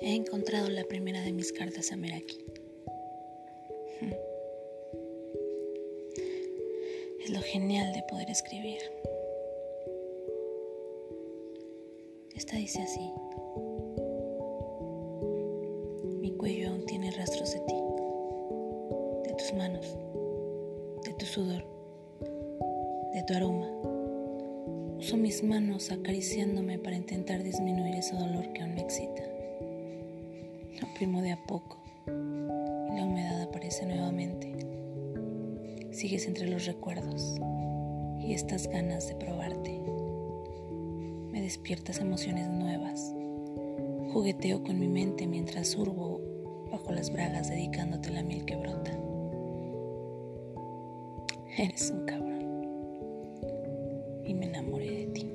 encontrado la primera de mis cartas a Meraki. Es lo genial de poder escribir. Esta dice así. Mi cuello aún tiene rastros de ti, de tus manos, de tu sudor, de tu aroma. Uso mis manos acariciándome para intentar disminuir ese dolor que aún me excita. Primo de a poco y la humedad aparece nuevamente. Sigues entre los recuerdos y estas ganas de probarte. Me despiertas emociones nuevas. Jugueteo con mi mente mientras surbo bajo las bragas dedicándote la miel que brota. Eres un cabrón y me enamoré de ti.